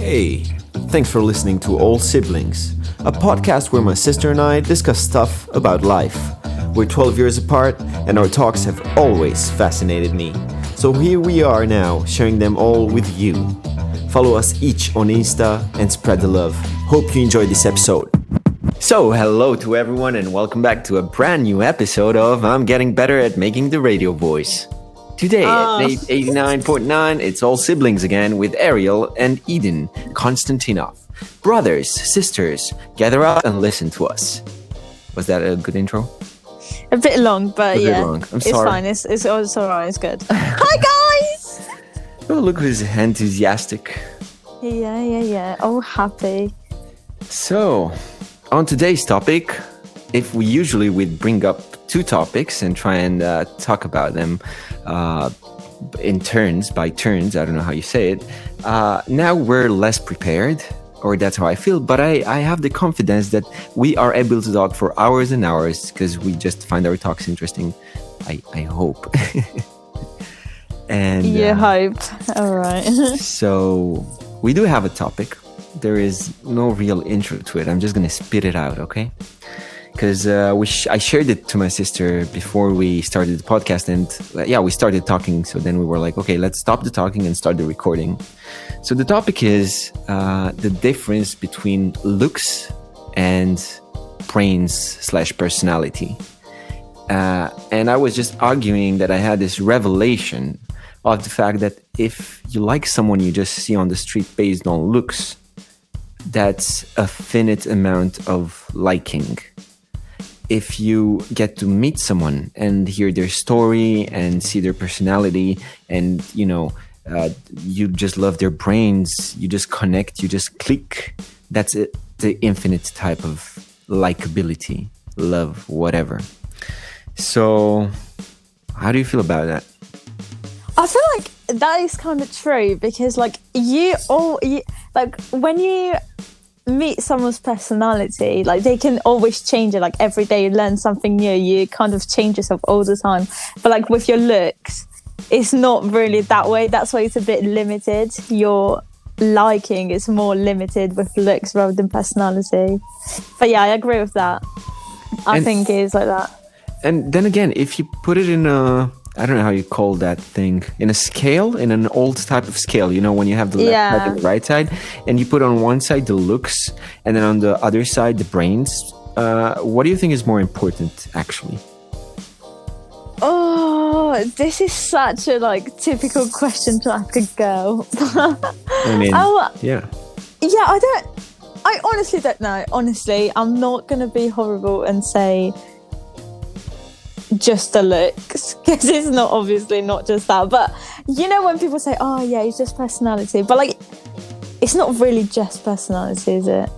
Hey, thanks for listening to All Siblings, a podcast where my sister and I discuss stuff about life. We're 12 years apart, and our talks have always fascinated me. So here we are now, sharing them all with you. Follow us each on Insta and spread the love. Hope you enjoyed this episode. So, hello to everyone, and welcome back to a brand new episode of I'm Getting Better at Making the Radio Voice. Today at ah. 89.9, it's all siblings again with Ariel and Eden Konstantinov. Brothers, sisters, gather up and listen to us. Was that a good intro? A bit long, but A yeah, long. It's fine. It's it's, it's all right. It's good. Hi guys. Oh, look who's enthusiastic. Yeah, yeah, yeah. Oh, happy. So, on today's topic, if we usually would bring up two topics and try and uh, talk about them uh, in turns, by turns, I don't know how you say it. Uh, now we're less prepared, or that's how I feel. But I, I have the confidence that we are able to talk for hours and hours because we just find our talks interesting. I, I hope. and You uh, hope. All right. so we do have a topic. There is no real intro to it. I'm just gonna spit it out, okay? Because uh, we sh- I shared it to my sister before we started the podcast, and uh, yeah, we started talking. So then we were like, okay, let's stop the talking and start the recording. So the topic is uh, the difference between looks and brains slash personality. Uh, and I was just arguing that I had this revelation of the fact that if you like someone you just see on the street based on looks, that's a finite amount of liking. If you get to meet someone and hear their story and see their personality, and you know, uh, you just love their brains, you just connect, you just click, that's it, the infinite type of likability, love, whatever. So, how do you feel about that? I feel like that is kind of true because, like, you all, you, like, when you meet someone's personality, like, they can always change it. Like, every day you learn something new, you kind of change yourself all the time. But, like, with your looks, it's not really that way. That's why it's a bit limited. Your liking is more limited with looks rather than personality. But yeah, I agree with that. I And- think it is like that. And then again, if you put it in a, I don't know how you call that thing, in a scale, in an old type of scale, you know, when you have the left side and the right side, and you put on one side the looks, and then on the other side the brains. Uh, what do you think is more important, actually? Oh, this is such a like typical question to ask a girl. I mean, Oh. yeah. yeah, I don't. I honestly don't know. Honestly, I'm not gonna be horrible and say just the looks because it's not obviously not just that. But you know when people say, "Oh yeah, it's just personality," but like, it's not really just personality, is it?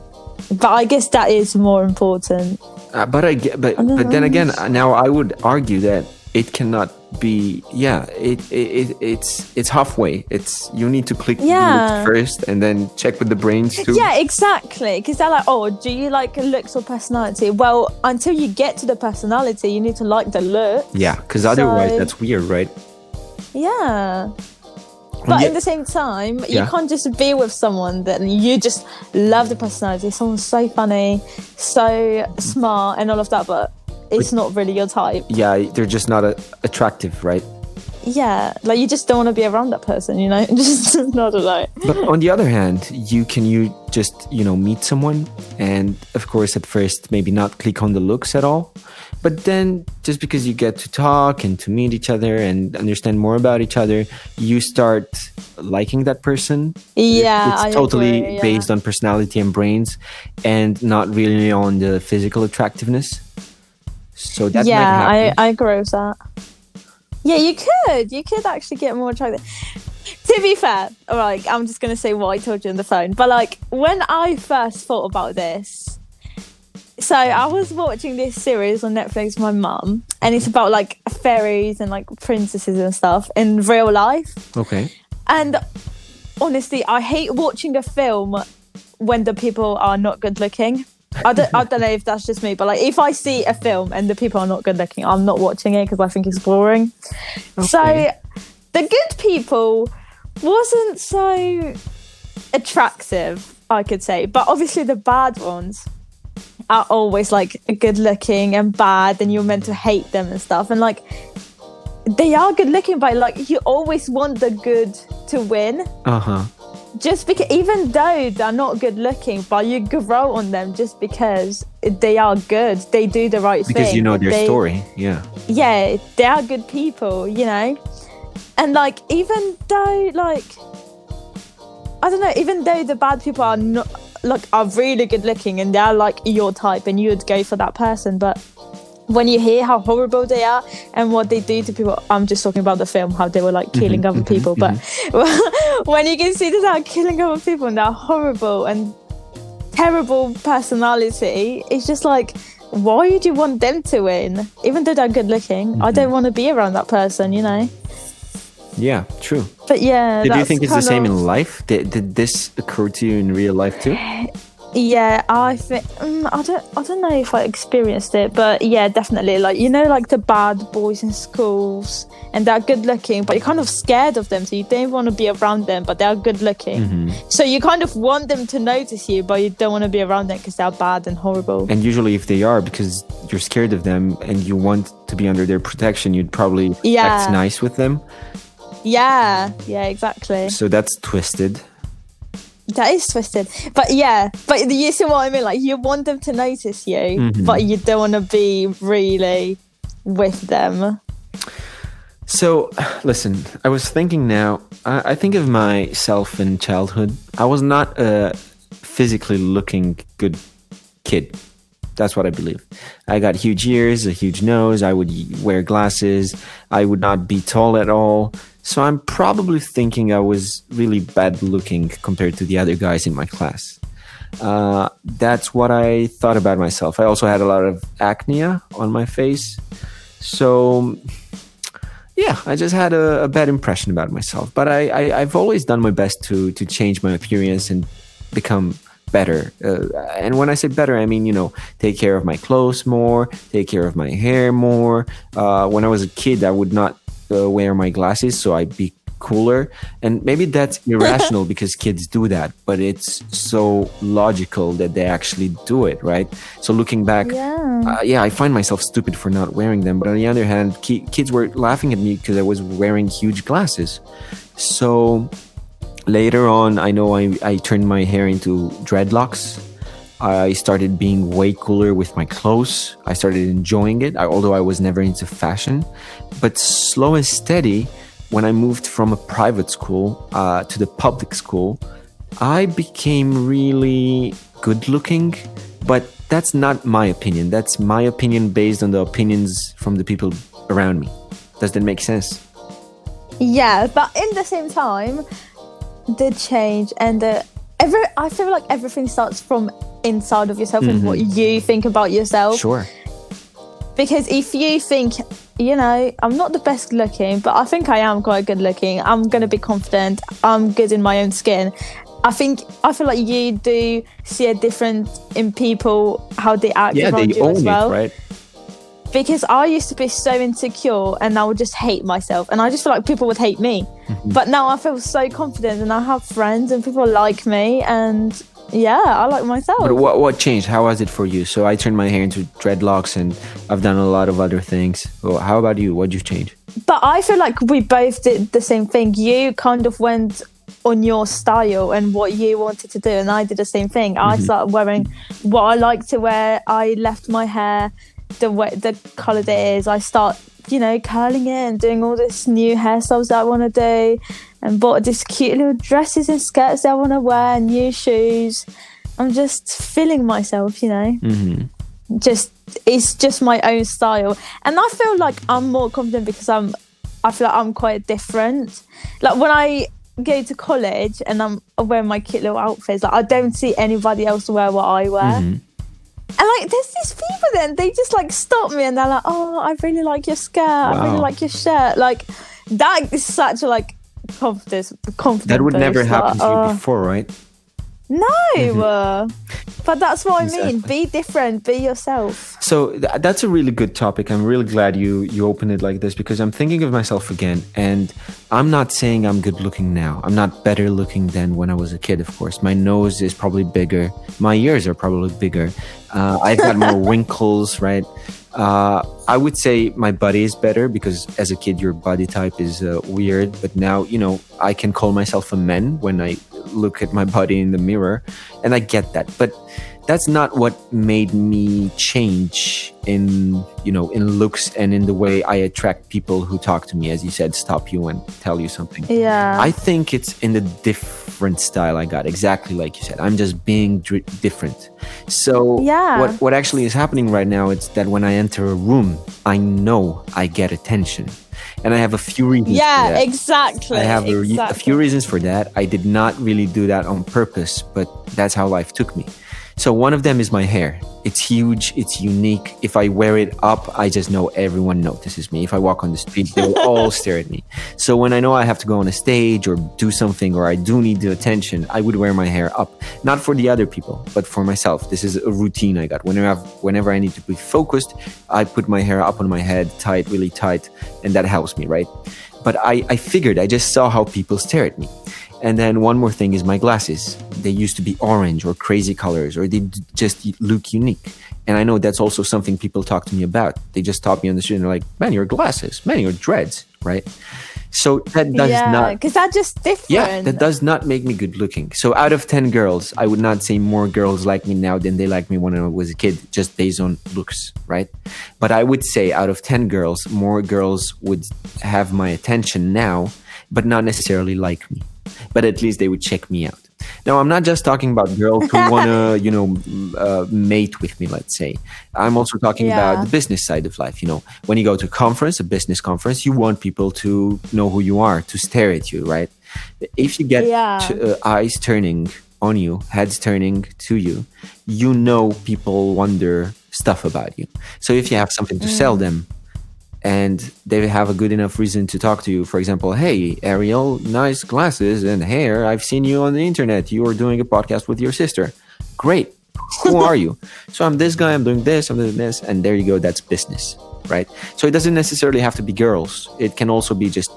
But I guess that is more important. Uh, but I get, but but then again, now I would argue that it cannot be. Yeah, it, it, it it's it's halfway. It's you need to click the Yeah. first, and then check with the brains too. Yeah, exactly. Because they're like, oh, do you like looks or personality? Well, until you get to the personality, you need to like the look. Yeah, because otherwise So- that's weird, right? Yeah. But Yeah. at the same time, you Yeah. can't just be with someone that you just love the personality. Someone's so funny, so smart, and all of that, but it's not really your type. Yeah, they're just not uh, attractive, right? Yeah, like you just don't want to be around that person, you know? Just not alone. But on the other hand, you can you just you know meet someone, and of course at first maybe not click on the looks at all, but then just because you get to talk and to meet each other and understand more about each other, you start liking that person. Yeah, it's I totally agree, yeah. based on personality and brains, and not really on the physical attractiveness. So that yeah, I. I agree with that. Yeah, you could. You could actually get more attracted. To be fair, all right, I'm just to say what I told you on the phone. But like, when I first thought about this, so I was watching this series on Netflix with my mum, and it's about like fairies and like princesses and stuff in real life. okay. And honestly, I hate watching a film when the people are not good looking. I don't, I don't know if that's just me, but like if I see a film and the people are not good looking, I'm not watching it because I think it's boring. So the good people wasn't so attractive, I could say. But obviously, the bad ones are always like good looking and bad, and you're meant to hate them and stuff. And like, they are good looking, but like, you always want the good to win. Uh huh. Just because, even though they're not good looking, but you grow on them just because they are good. They do the right thing. Because you know their They- story. Yeah. yeah, they are good people, you know? And like, even though, like, I don't know, even though the bad people are not, like, are really good looking and they're like your type and you would go for that person, but when you hear how horrible they are and what they do to people, I'm just talking about the film, how they were like mm-hmm, killing other mm-hmm, people, but mm-hmm. when you can see that they're killing other people and they're horrible and terrible personality, it's just like, why would you want them to win? Even though they're good looking, I don't want to be around that person, you know? Yeah. True. But yeah, do you think it's the same of- in life? Did, did this occur to you in real life too? Yeah, I think mm, I don't. I don't know if I experienced it, but yeah, definitely. Like you know, like the bad boys in schools, and they're good looking, but you're kind of scared of them, so you don't want to be around them. But they're good looking, Mm-hmm. so you kind of want them to notice you, but you don't want to be around them because they're bad and horrible. And usually, if they are, because you're scared of them and you want to be under their protection, you'd probably Yeah. act nice with them. yeah, yeah, exactly. So that's twisted. That is twisted, but yeah, but you see what I mean? Like you want them to notice you, Mm-hmm. but you don't want to be really with them. So, listen, I was thinking now, I, I think of myself in childhood. I was not a physically looking good kid. That's what I believe. I got huge ears, a huge nose. I would wear glasses. I would not be tall at all. So I'm probably thinking I was really bad looking compared to the other guys in my class. Uh, that's what I thought about myself. I also had a lot of acne on my face. So yeah, I just had a, a bad impression about myself. But I, I, I've always done my best to to change my appearance and become better. Uh, and when I say better, I mean you know take care of my clothes more, take care of my hair more. Uh, when I was a kid, I would not uh, wear my glasses, so I'd be cooler. And maybe that's irrational because kids do that, but it's so logical that they actually do it, right? So looking back, Yeah. uh, yeah, I find myself stupid for not wearing them. But on the other hand, ki- kids were laughing at me because I was wearing huge glasses. So later on, I know I, I turned my hair into dreadlocks. I started being way cooler with my clothes. I started enjoying it, although I was never into fashion. But slow and steady, when I moved from a private school uh, to the public school, I became really good looking. But that's not my opinion. That's my opinion based on the opinions from the people around me. Does that make sense? Yeah, but in the same time, the change and the every I feel like everything starts from inside of yourself and what mm-hmm. you think about yourself. Sure. Because if you think, you know, I'm not the best looking, but I think I am quite good looking. I'm gonna be confident. I'm good in my own skin. I think I feel like you do see a difference in people how they act Yeah, around they you own as well. it, right? Because I used to be so insecure and I would just hate myself and I just feel like people would hate me. Mm-hmm. But now I feel so confident and I have friends and people like me and yeah, I like myself. But what what changed? How was it for you? So I turned my hair into dreadlocks, and I've done a lot of other things. Well, how about you? What'd you change? But I feel like we both did the same thing. You kind of went on your style and what you wanted to do, and I did the same thing. I Mm-hmm. started wearing what I like to wear. I left my hair the way the color that is. I start, you know, curling it and doing all this new hairstyles that I want to do, and bought these cute little dresses and skirts that I want to wear, and new shoes. I'm just feeling myself, you know Mm-hmm. just it's just my own style and i feel like i'm more confident because i'm i feel like i'm quite different like when i go to college and i'm wearing my cute little outfits like i don't see anybody else wear what i wear Mm-hmm. And like there's these people then they just like stop me and they're like oh i really like your skirt i really like your shirt like that is such a like confidence confidence That would never happen to you oh. before, right? No, uh, but that's what I mean. Be different. Be yourself. So th- that's a really good topic. I'm really glad you you opened it like this because I'm thinking of myself again, and I'm not saying I'm good looking now. I'm not better looking than when I was a kid. Of course, my nose is probably bigger. My ears are probably bigger. Uh, I've got more wrinkles, right? Uh, I would say my body is better because as a kid your body type is uh, weird, but now you know I can call myself a man when I look at my body in the mirror, and I get that. But that's not what made me change in you know in looks and in the way I attract people who talk to me, as you said, stop you and tell you something. Yeah. I think it's in the different style I got. Exactly like you said. I'm just being different. So Yeah. what what actually is happening right now is that when I enter a room, I know I get attention, and I have a few reasons. for yeah, exactly. I have a, re- a few reasons for that. I did not really do that on purpose, but that's how life took me. So one of them is my hair. It's huge, it's unique. If I wear it up, I just know everyone notices me. If I walk on the street, they'll all stare at me. So when I know I have to go on a stage or do something or I do need the attention, I would wear my hair up. Not for the other people, but for myself. This is a routine I got. Whenever I've, whenever I need to be focused, I put my hair up on my head, tight, really tight, and that helps me, right? But I, I figured, I just saw how people stare at me. And then one more thing is my glasses. They used to be orange or crazy colors, or they just look unique. And I know that's also something people talk to me about. They just stop me on the street and they're like, man, your glasses, man, your dreads, right? So that does yeah, not because that's just different. yeah, that does not make me good looking. So out of 10 girls, I would not say more girls like me now than they like me when I was a kid, just based on looks, right? But I would say out of 10 girls, more girls would have my attention now, but not necessarily like me. But at least they would check me out. Now, I'm not just talking about girls who want to, you know, uh, mate with me, let's say. I'm also talking Yeah. about the business side of life. You know, when you go to a conference, a business conference, you want people to know who you are, to stare at you, right? If you get Yeah. t- uh, eyes turning on you, heads turning to you, you know people wonder stuff about you. So if you have something to sell them, and they have a good enough reason to talk to you. For example, hey, Ariel, nice glasses and hair. I've seen you on the internet. You are doing a podcast with your sister. Great. Who are you? So I'm this guy, I'm doing this, I'm doing this. And there you go. That's business, right? So it doesn't necessarily have to be girls, it can also be just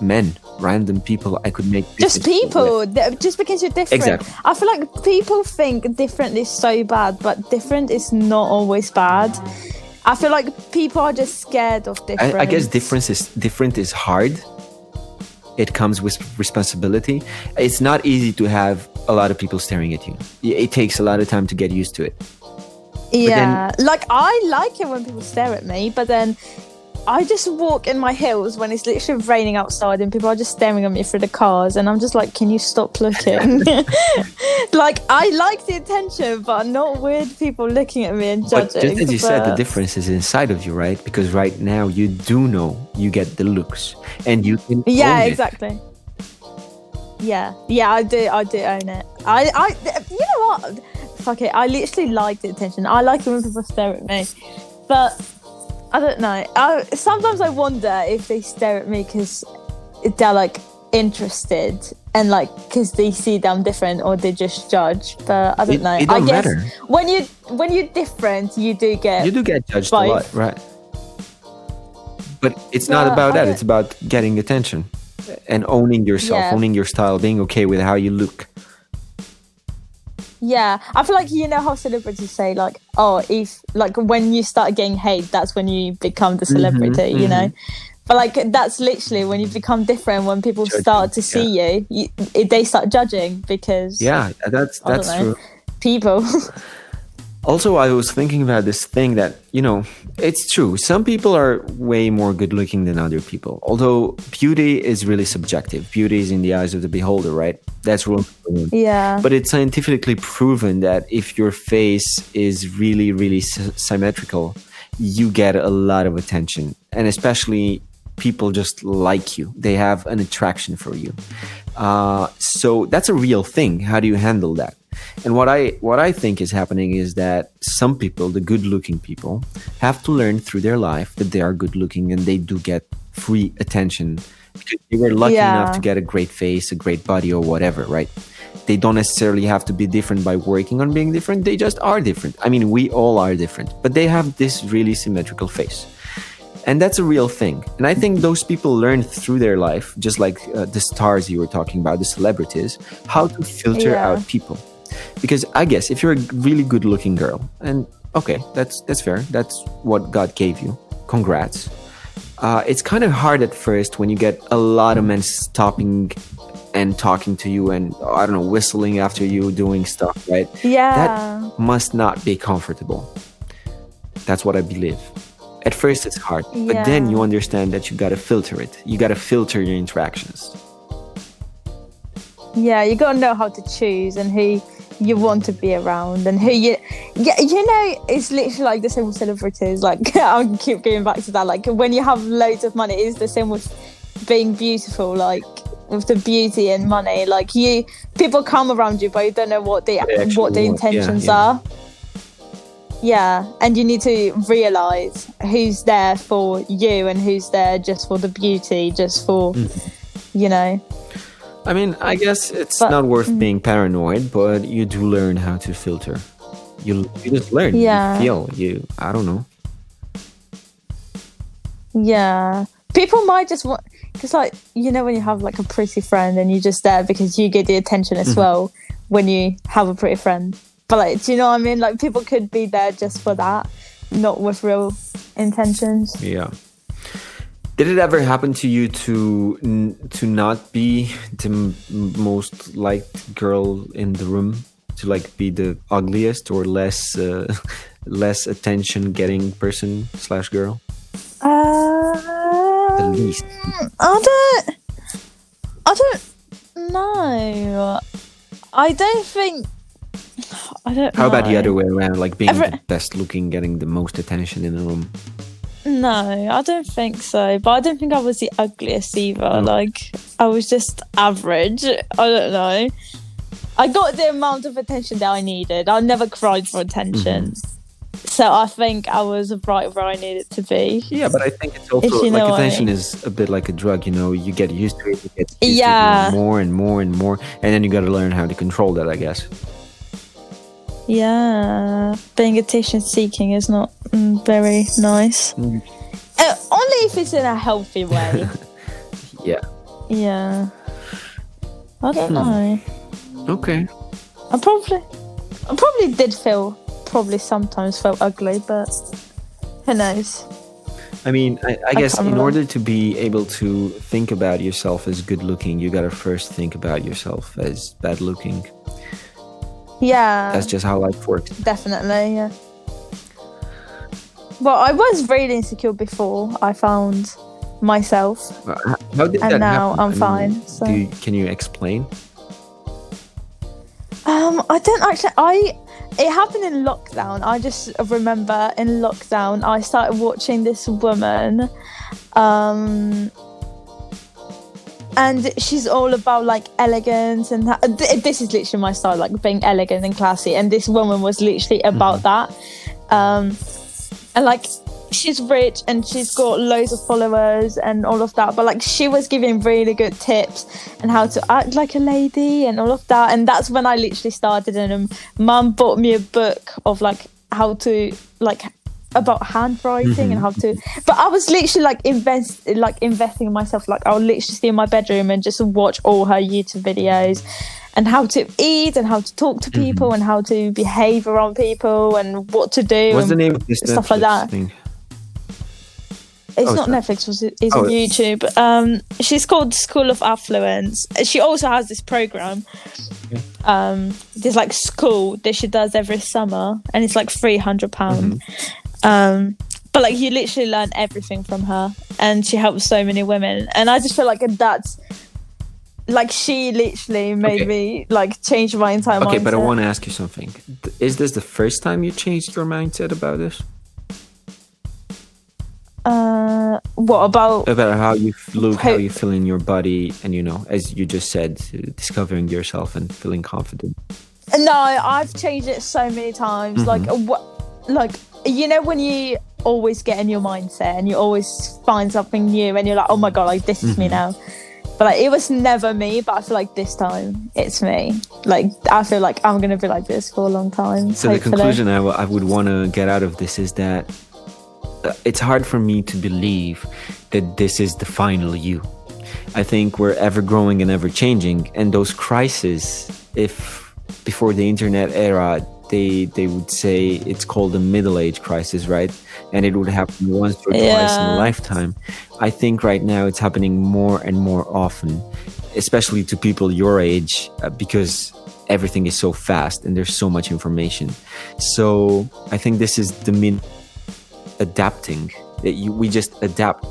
men, random people I could make just people with. just because you're different Exactly. i feel like people think different is so bad but different is not always bad i feel like people are just scared of different I, I guess difference is different is hard. It comes with responsibility. It's not easy to have a lot of people staring at you. It takes a lot of time to get used to it. yeah like i like it when people stare at me but then I just walk in my heels when it's literally raining outside and people are just staring at me through the cars and I'm just like, can you stop looking? like I like the attention, but I'm not weird people looking at me and But judging. just as you said, the difference is inside of you, right? Because right now you do know you get the looks and you can Yeah, own it. exactly. Yeah, yeah, I do. I do own it. I, I, you know what? Fuck it. I literally like the attention. I like it when people stare at me, but I don't know. I sometimes I wonder if they stare at me because they're like interested and like because they see that I'm different or they just judge. But I don't It- know. it I don't guess matter. when you when you're different, you do get. You do get judged Both. a lot, right? But it's not about I that. It's about getting attention and owning yourself, Yeah. owning your style, being okay with how you look. Yeah, I feel like you know how celebrities say like, oh, if like when you start getting hate, that's when you become the mm-hmm, celebrity, you know. Mm-hmm. But like that's literally when you become different. When people Judging, start to see you, you they start judging because Yeah, that's that's true. people. Also, I was thinking about this thing that, you know, it's true. Some people are way more good looking than other people. Although beauty is really subjective. Beauty is in the eyes of the beholder, right? That's room yeah, But it's scientifically proven that if your face is really, really sy- symmetrical, you get a lot of attention. And especially people just like you, they have an attraction for you. Uh, so that's a real thing. How do you handle that? And what I what I think is happening is that some people, the good-looking people, have to learn through their life that they are good-looking and they do get free attention because they were lucky Yeah. enough to get a great face, a great body, or whatever, right? they don't necessarily have to be different by working on being different. They just are different. I mean, we all are different, but they have this really symmetrical face. And that's a real thing. And I think those people learn through their life, just like uh, the stars you were talking about, the celebrities, how to filter Yeah. out people. Because I guess if you're a really good looking girl, and okay, that's that's fair. That's what God gave you. Congrats. Uh, it's kind of hard at first when you get a lot of men stopping and talking to you and I don't know, whistling after you, doing stuff, right? Yeah. That must not be comfortable. That's what I believe. At first, it's hard, but then you understand that you gotta filter it. You gotta filter your interactions. Yeah, you gotta know how to choose and who you want to be around. And who you yeah you know it's literally like the same with celebrities. Like i'll keep going back to that. Like when you have loads of money it's the same with being beautiful like with the beauty and money. Like you people come around you but you don't know what they They what their want, yeah, intentions yeah. are. Yeah and you need to realize who's there for you and who's there just for the beauty just for Mm-hmm. you know I mean, I guess it's But- not worth being paranoid, but you do learn how to filter. You you just learn. Yeah. You feel. You I don't know. Yeah. People might just want, because, like, you know, when you have like a pretty friend and you're just there because you get the attention as Mm-hmm. well when you have a pretty friend. But, like, do you know what I mean? Like, people could be there just for that, not with real intentions. Yeah. Did it ever happen to you to to not be the m- most liked girl in the room? To like be the ugliest or less uh, less attention getting person slash girl? The Uh, least. I don't. I don't know. I don't think. I don't. How about the other way around? Like being Every- the best looking, getting the most attention in the room. No, I don't think so. But I don't think I was the ugliest either. Like I was just average. I don't know. I got the amount of attention that I needed. I never cried for attention. So I think I was right where I needed to be. Yeah, but I think it's also you know like I attention mean. is a bit like a drug. You know, you get used to it, you get Yeah. more and more and more, and then you got to learn how to control that. I guess. Yeah, being attention seeking is not mm, very nice. Mm. Uh, only if it's in a healthy way. Yeah. yeah. I don't Hmm. know. Okay. I probably, I probably did feel, probably sometimes felt ugly, but who knows? I mean, I, I guess in remember. order to be able to think about yourself as good looking, you gotta first think about yourself as bad looking. Yeah, That's just how life works. definitely. Yeah. Well, I was really insecure before I found myself. Uh, How did And that now happen? I'm fine, so- you, can you explain? Um, I don't actually. I it happened in lockdown. I just remember in lockdown I started watching this woman, um, and she's all about like elegance and that, th- this is literally my style, like being elegant and classy. And this woman was literally about that, um, and like she's rich and she's got loads of followers and all of that but like she was giving really good tips and how to act like a lady and all of that. And that's when i literally started and um, mum bought me a book of like how to like about handwriting and how to but i was literally like invest like investing in myself. Like i'll literally stay in my bedroom and just watch all her youtube videos and how to eat and how to talk to people and how to behave around people and what to do What's the and name of this stuff like that. Thing? It's Oh, not. Netflix, was it? It's Oh, on YouTube. Um, she's called School of Affluence. She also has this program. Um, there's like school that she does every summer, and it's like three hundred pound. Mm-hmm. Um, but like you literally learn everything from her, and she helps so many women. And I just feel like that's like she literally made Okay. me like change my entire mindset. Okay, mindset. but I want to ask you something. Is this the first time you changed your mindset about this? Uh, what about? About how you look, how How- you feel in your body, and you know, as you just said, discovering yourself and feeling confident. No, I've changed it so many times. Like, Mm-hmm. what, like you know when you always get in your mindset and you always find something new and you're like, oh my god, like this is Mm-hmm. me now. But like, it was never me. But I feel like this time it's me. Like I feel like I'm gonna be like this for a long time. So the conclusion I, w- I would want to get out of this is that uh, it's hard for me to believe that this is the final you. I think we're ever growing and ever changing, and those crises, if before the internet era, they they would say it's called the middle age crisis, right? And it would happen once or twice in a lifetime. I think right now it's happening more and more often, especially to people your age, uh, because everything is so fast and there's so much information. So I think this is the min adapting. That you, we just adapt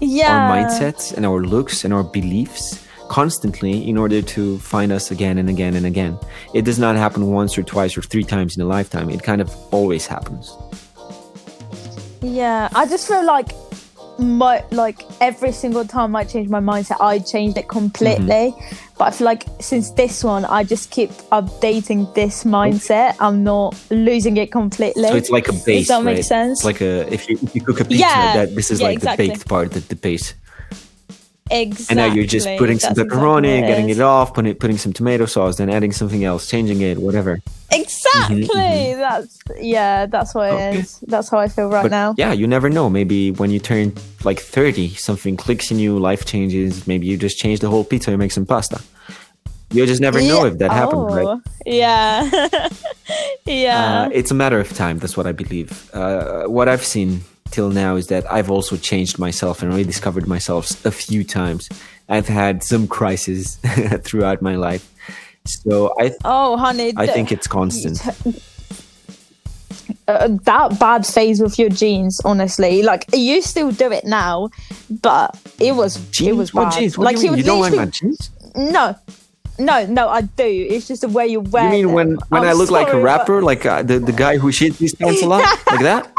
yeah. our mindsets and our looks and our beliefs constantly in order to find us again and again and again. It does not happen once or twice or three times in a lifetime. It kind of always happens. Yeah, I just feel like my like every single time I change my mindset, I changed it completely. Mm-hmm. But I feel like since this one, I just keep updating this mindset. I'm not losing it completely. So it's like a base, Does that make right? sense? It's like a if you if you cook a pizza, Yeah, that this is yeah, like exactly. the baked part, the, the base. Exactly. And now you're just putting some That's pepperoni, exactly getting it off, putting putting some tomato sauce, then adding something else, changing it, whatever. Exactly. Mhm, That's yeah. That's what it is. That's how I feel right But now. yeah, you never know. Maybe when you turn like 30, something clicks in you, life changes. Maybe you just change the whole pizza, and make some pasta. You just never know Yeah. if that happened, right? Oh, Yeah. yeah. Uh, it's a matter of time. That's what I believe. Uh, what I've seen till now is that I've also changed myself and rediscovered myself a few times. I've had some crises throughout my life. So I, oh, honey. I th- think it's constant. uh, that bad phase with your jeans, honestly. Like you still do it now, but it was it Jeans? was What bad. jeans? What like do you, mean? you don't like my jeans? No, no, no. I do. It's just the way you wear. You mean them. when, when I'm I look like a sorry, but- rapper, like uh, the, the guy who shits his pants a lot? like that?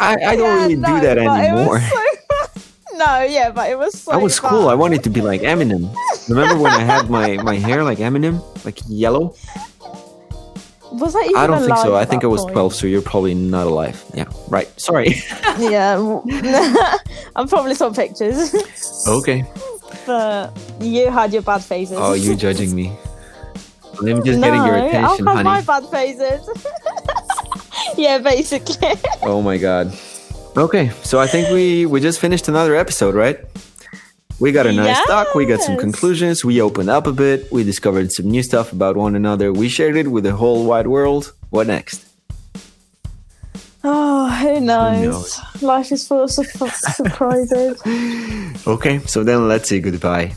I, I don't Yeah, really no, do that but it was anymore. so- no, yeah, but it was. So I was cool. I wanted to be like Eminem. Remember when I had my, my hair like Eminem? Like yellow? Was that even I don't think so. I think I was point? 12, so you're probably not alive. Yeah, right. Sorry. Yeah, I'm probably saw pictures, okay. but you had your bad phases. Oh, you're judging me. I'm just no, getting your attention, I'll have my bad phases. yeah, basically. Oh my god. Okay, so I think we we just finished another episode, right? We got a nice talk. We got some conclusions. We opened up a bit. We discovered some new stuff about one another. We shared it with the whole wide world. What next? Oh, who knows? knows? Life is full of su- surprises. Okay, so then let's say goodbye.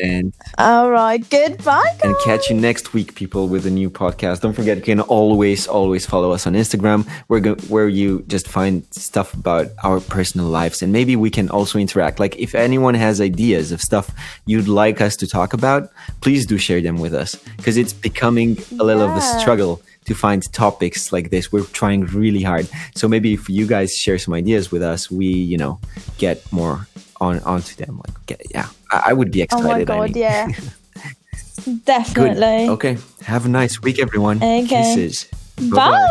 And All right, goodbye. and catch you next week, people, with a new podcast. Don't forget, you can always, always follow us on Instagram, where go- where you just find stuff about our personal lives, and maybe we can also interact. Like, if anyone has ideas of stuff you'd like us to talk about, please do share them with us, because it's becoming a little of a struggle to find topics like this. We're trying really hard. So maybe if you guys share some ideas with us, we, you know, get more on onto them. Like, get, yeah, I, I would be excited. Oh my I god, mean. yeah. Good. Definitely. Okay. Have a nice week, everyone. Okay. Kisses. Bye.